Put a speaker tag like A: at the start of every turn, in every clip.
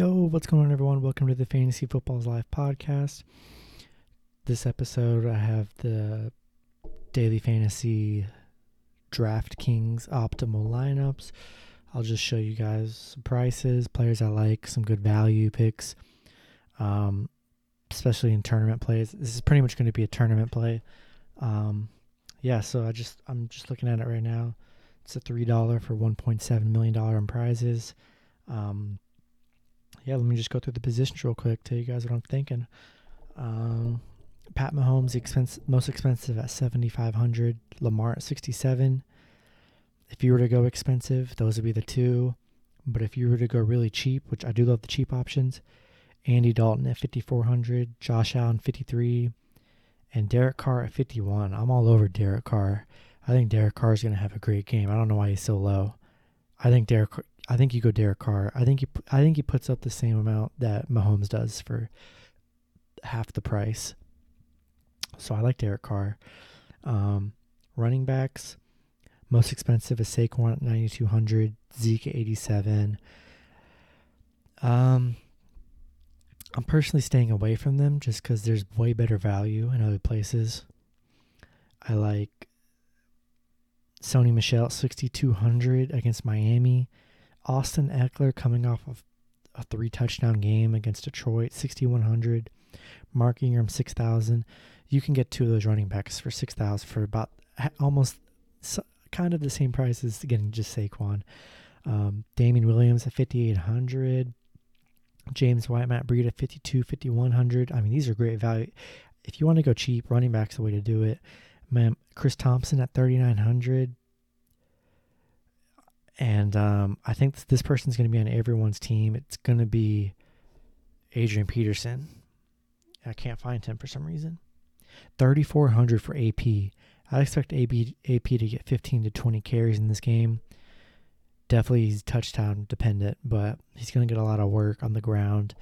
A: Yo, what's going on, everyone? Welcome to the Fantasy Footballs Live podcast. This episode, I have the daily fantasy DraftKings optimal lineups. I'll just show you guys some prices, players I like, some good value picks, um, especially in tournament plays. This is pretty much going to be a tournament play. Um, yeah, so I just I'm just looking at it right now. It's a three dollar for one point seven million dollar in prizes. Um, yeah, let me just go through the positions real quick, tell you guys what I'm thinking. Um, Pat Mahomes, expense, most expensive at 7,500. Lamar at 67. If you were to go expensive, those would be the two. But if you were to go really cheap, which I do love the cheap options, Andy Dalton at 5,400, Josh Allen 53, and Derek Carr at 51. I'm all over Derek Carr. I think Derek Carr is going to have a great game. I don't know why he's so low. I think Derek I think you go Derek Carr. I think he I think he puts up the same amount that Mahomes does for half the price. So I like Derek Carr. Um, running backs, most expensive is Saquon at 9200, Zeke 87. Um, I'm personally staying away from them just because there's way better value in other places. I like Sony Michel at 6200 against Miami. Austin Ekeler coming off of a three touchdown game against Detroit, 6,100. Mark Ingram, 6,000. You can get two of those running backs for 6,000 for about almost kind of the same price as getting just Saquon. Um, Damien Williams at 5,800. James White, Matt Breida at 52, 5,100. I mean, these are great value. If you want to go cheap, running back's the way to do it. Man, Chris Thompson at 3,900. And um, I think this, this person's going to be on everyone's team. It's going to be Adrian Peterson. I can't find him for some reason. 3,400 for AP. I expect AP, AP to get 15 to 20 carries in this game. Definitely he's touchdown dependent, but he's going to get a lot of work on the ground.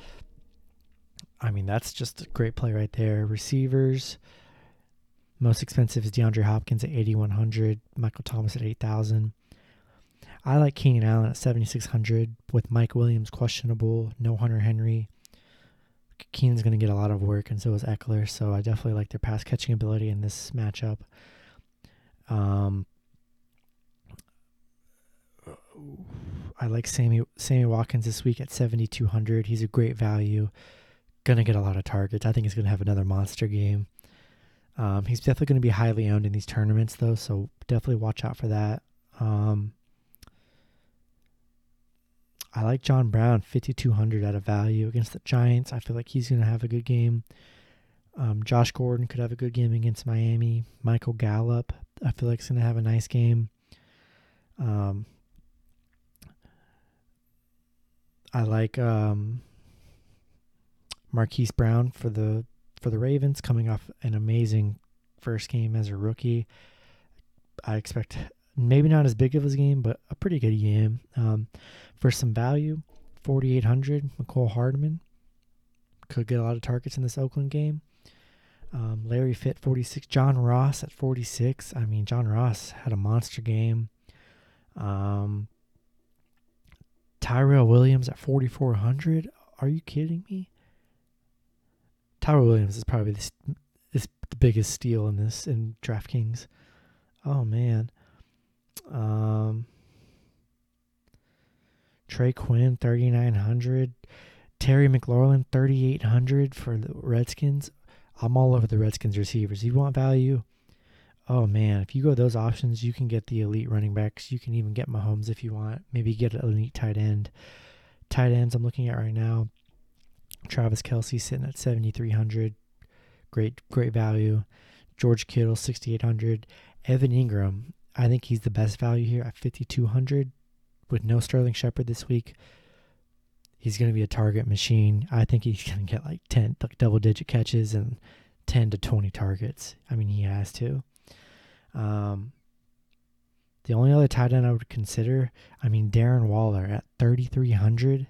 A: I mean, that's just a great play right there. Receivers, most expensive is DeAndre Hopkins at 8,100, Michael Thomas at 8,000. I like Keenan Allen at 7,600 with Mike Williams questionable, no Hunter Henry. Keenan's going to get a lot of work, and so is Ekeler. So I definitely like their pass catching ability in this matchup. Um, I like Sammy Sammy Watkins this week at 7,200. He's a great value. Gonna get a lot of targets. I think he's gonna have another monster game. Um, he's definitely gonna be highly owned in these tournaments, though, so definitely watch out for that. Um, I like John Brown, 5,200 at a value against the Giants. I feel like he's going to have a good game. Um, Josh Gordon could have a good game against Miami. Michael Gallup, I feel like, is going to have a nice game. Um, I like um, Marquise Brown for the for the Ravens, coming off an amazing first game as a rookie. I expect maybe not as big of a game, but a pretty good game. Um, for some value, 4,800, Mecole Hardman could get a lot of targets in this Oakland game. Um, Larry Fit, 46. John Ross at 46. I mean, John Ross had a monster game. Um, Tyrell Williams at 4,400. Are you kidding me? Tyrell Williams is probably the biggest steal in this in DraftKings. Oh man. Um, Trey Quinn, 3,900. Terry McLaurin, 3,800 for the Redskins. I'm all over the Redskins receivers. You want value? Oh, man. If you go those options, you can get the elite running backs. You can even get Mahomes if you want. Maybe get an elite tight end. Tight ends I'm looking at right now. Travis Kelce sitting at 7,300. Great, great value. George Kittle, 6,800. Evan Engram, I think he's the best value here at 5,200 with no Sterling Shepard this week. He's going to be a target machine. I think he's going to get like 10 like double digit catches and 10 to 20 targets. I mean, he has to. Um, the only other tight end I would consider, I mean, Darren Waller at 3,300.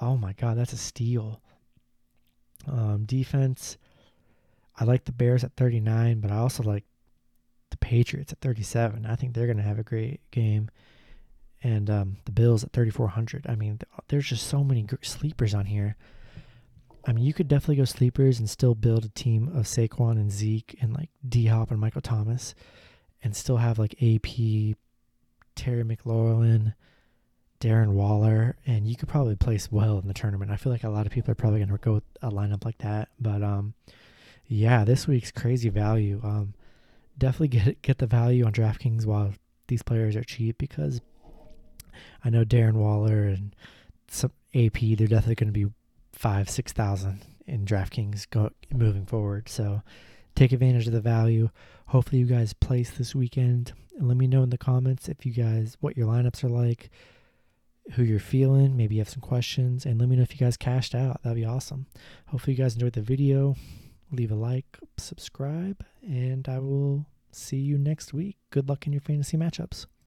A: Oh my God, that's a steal. Um, defense, I like the Bears at 39, but I also like the Patriots at 37. I think they're going to have a great game. and um, the Bills at 3,400. I mean, there's just so many sleepers on here. I mean, you could definitely go sleepers and still build a team of Saquon and Zeke and like D Hop and Michael Thomas and still have like AP, Terry McLaurin, Darren Waller, and you could probably place well in the tournament. I feel like a lot of people are probably going to go with a lineup like that. But um, yeah, this week's crazy value. Um, definitely get get the value on DraftKings while these players are cheap because I know Darren Waller and some AP. They're definitely going to be five, six thousand in DraftKings go, moving forward. So take advantage of the value. Hopefully, you guys place this weekend. Let me know in the comments if you guys what your lineups are like, who you're feeling. Maybe you have some questions, and let me know if you guys cashed out. That'd be awesome. Hopefully, you guys enjoyed the video. Leave a like, subscribe, and I will see you next week. Good luck in your fantasy matchups.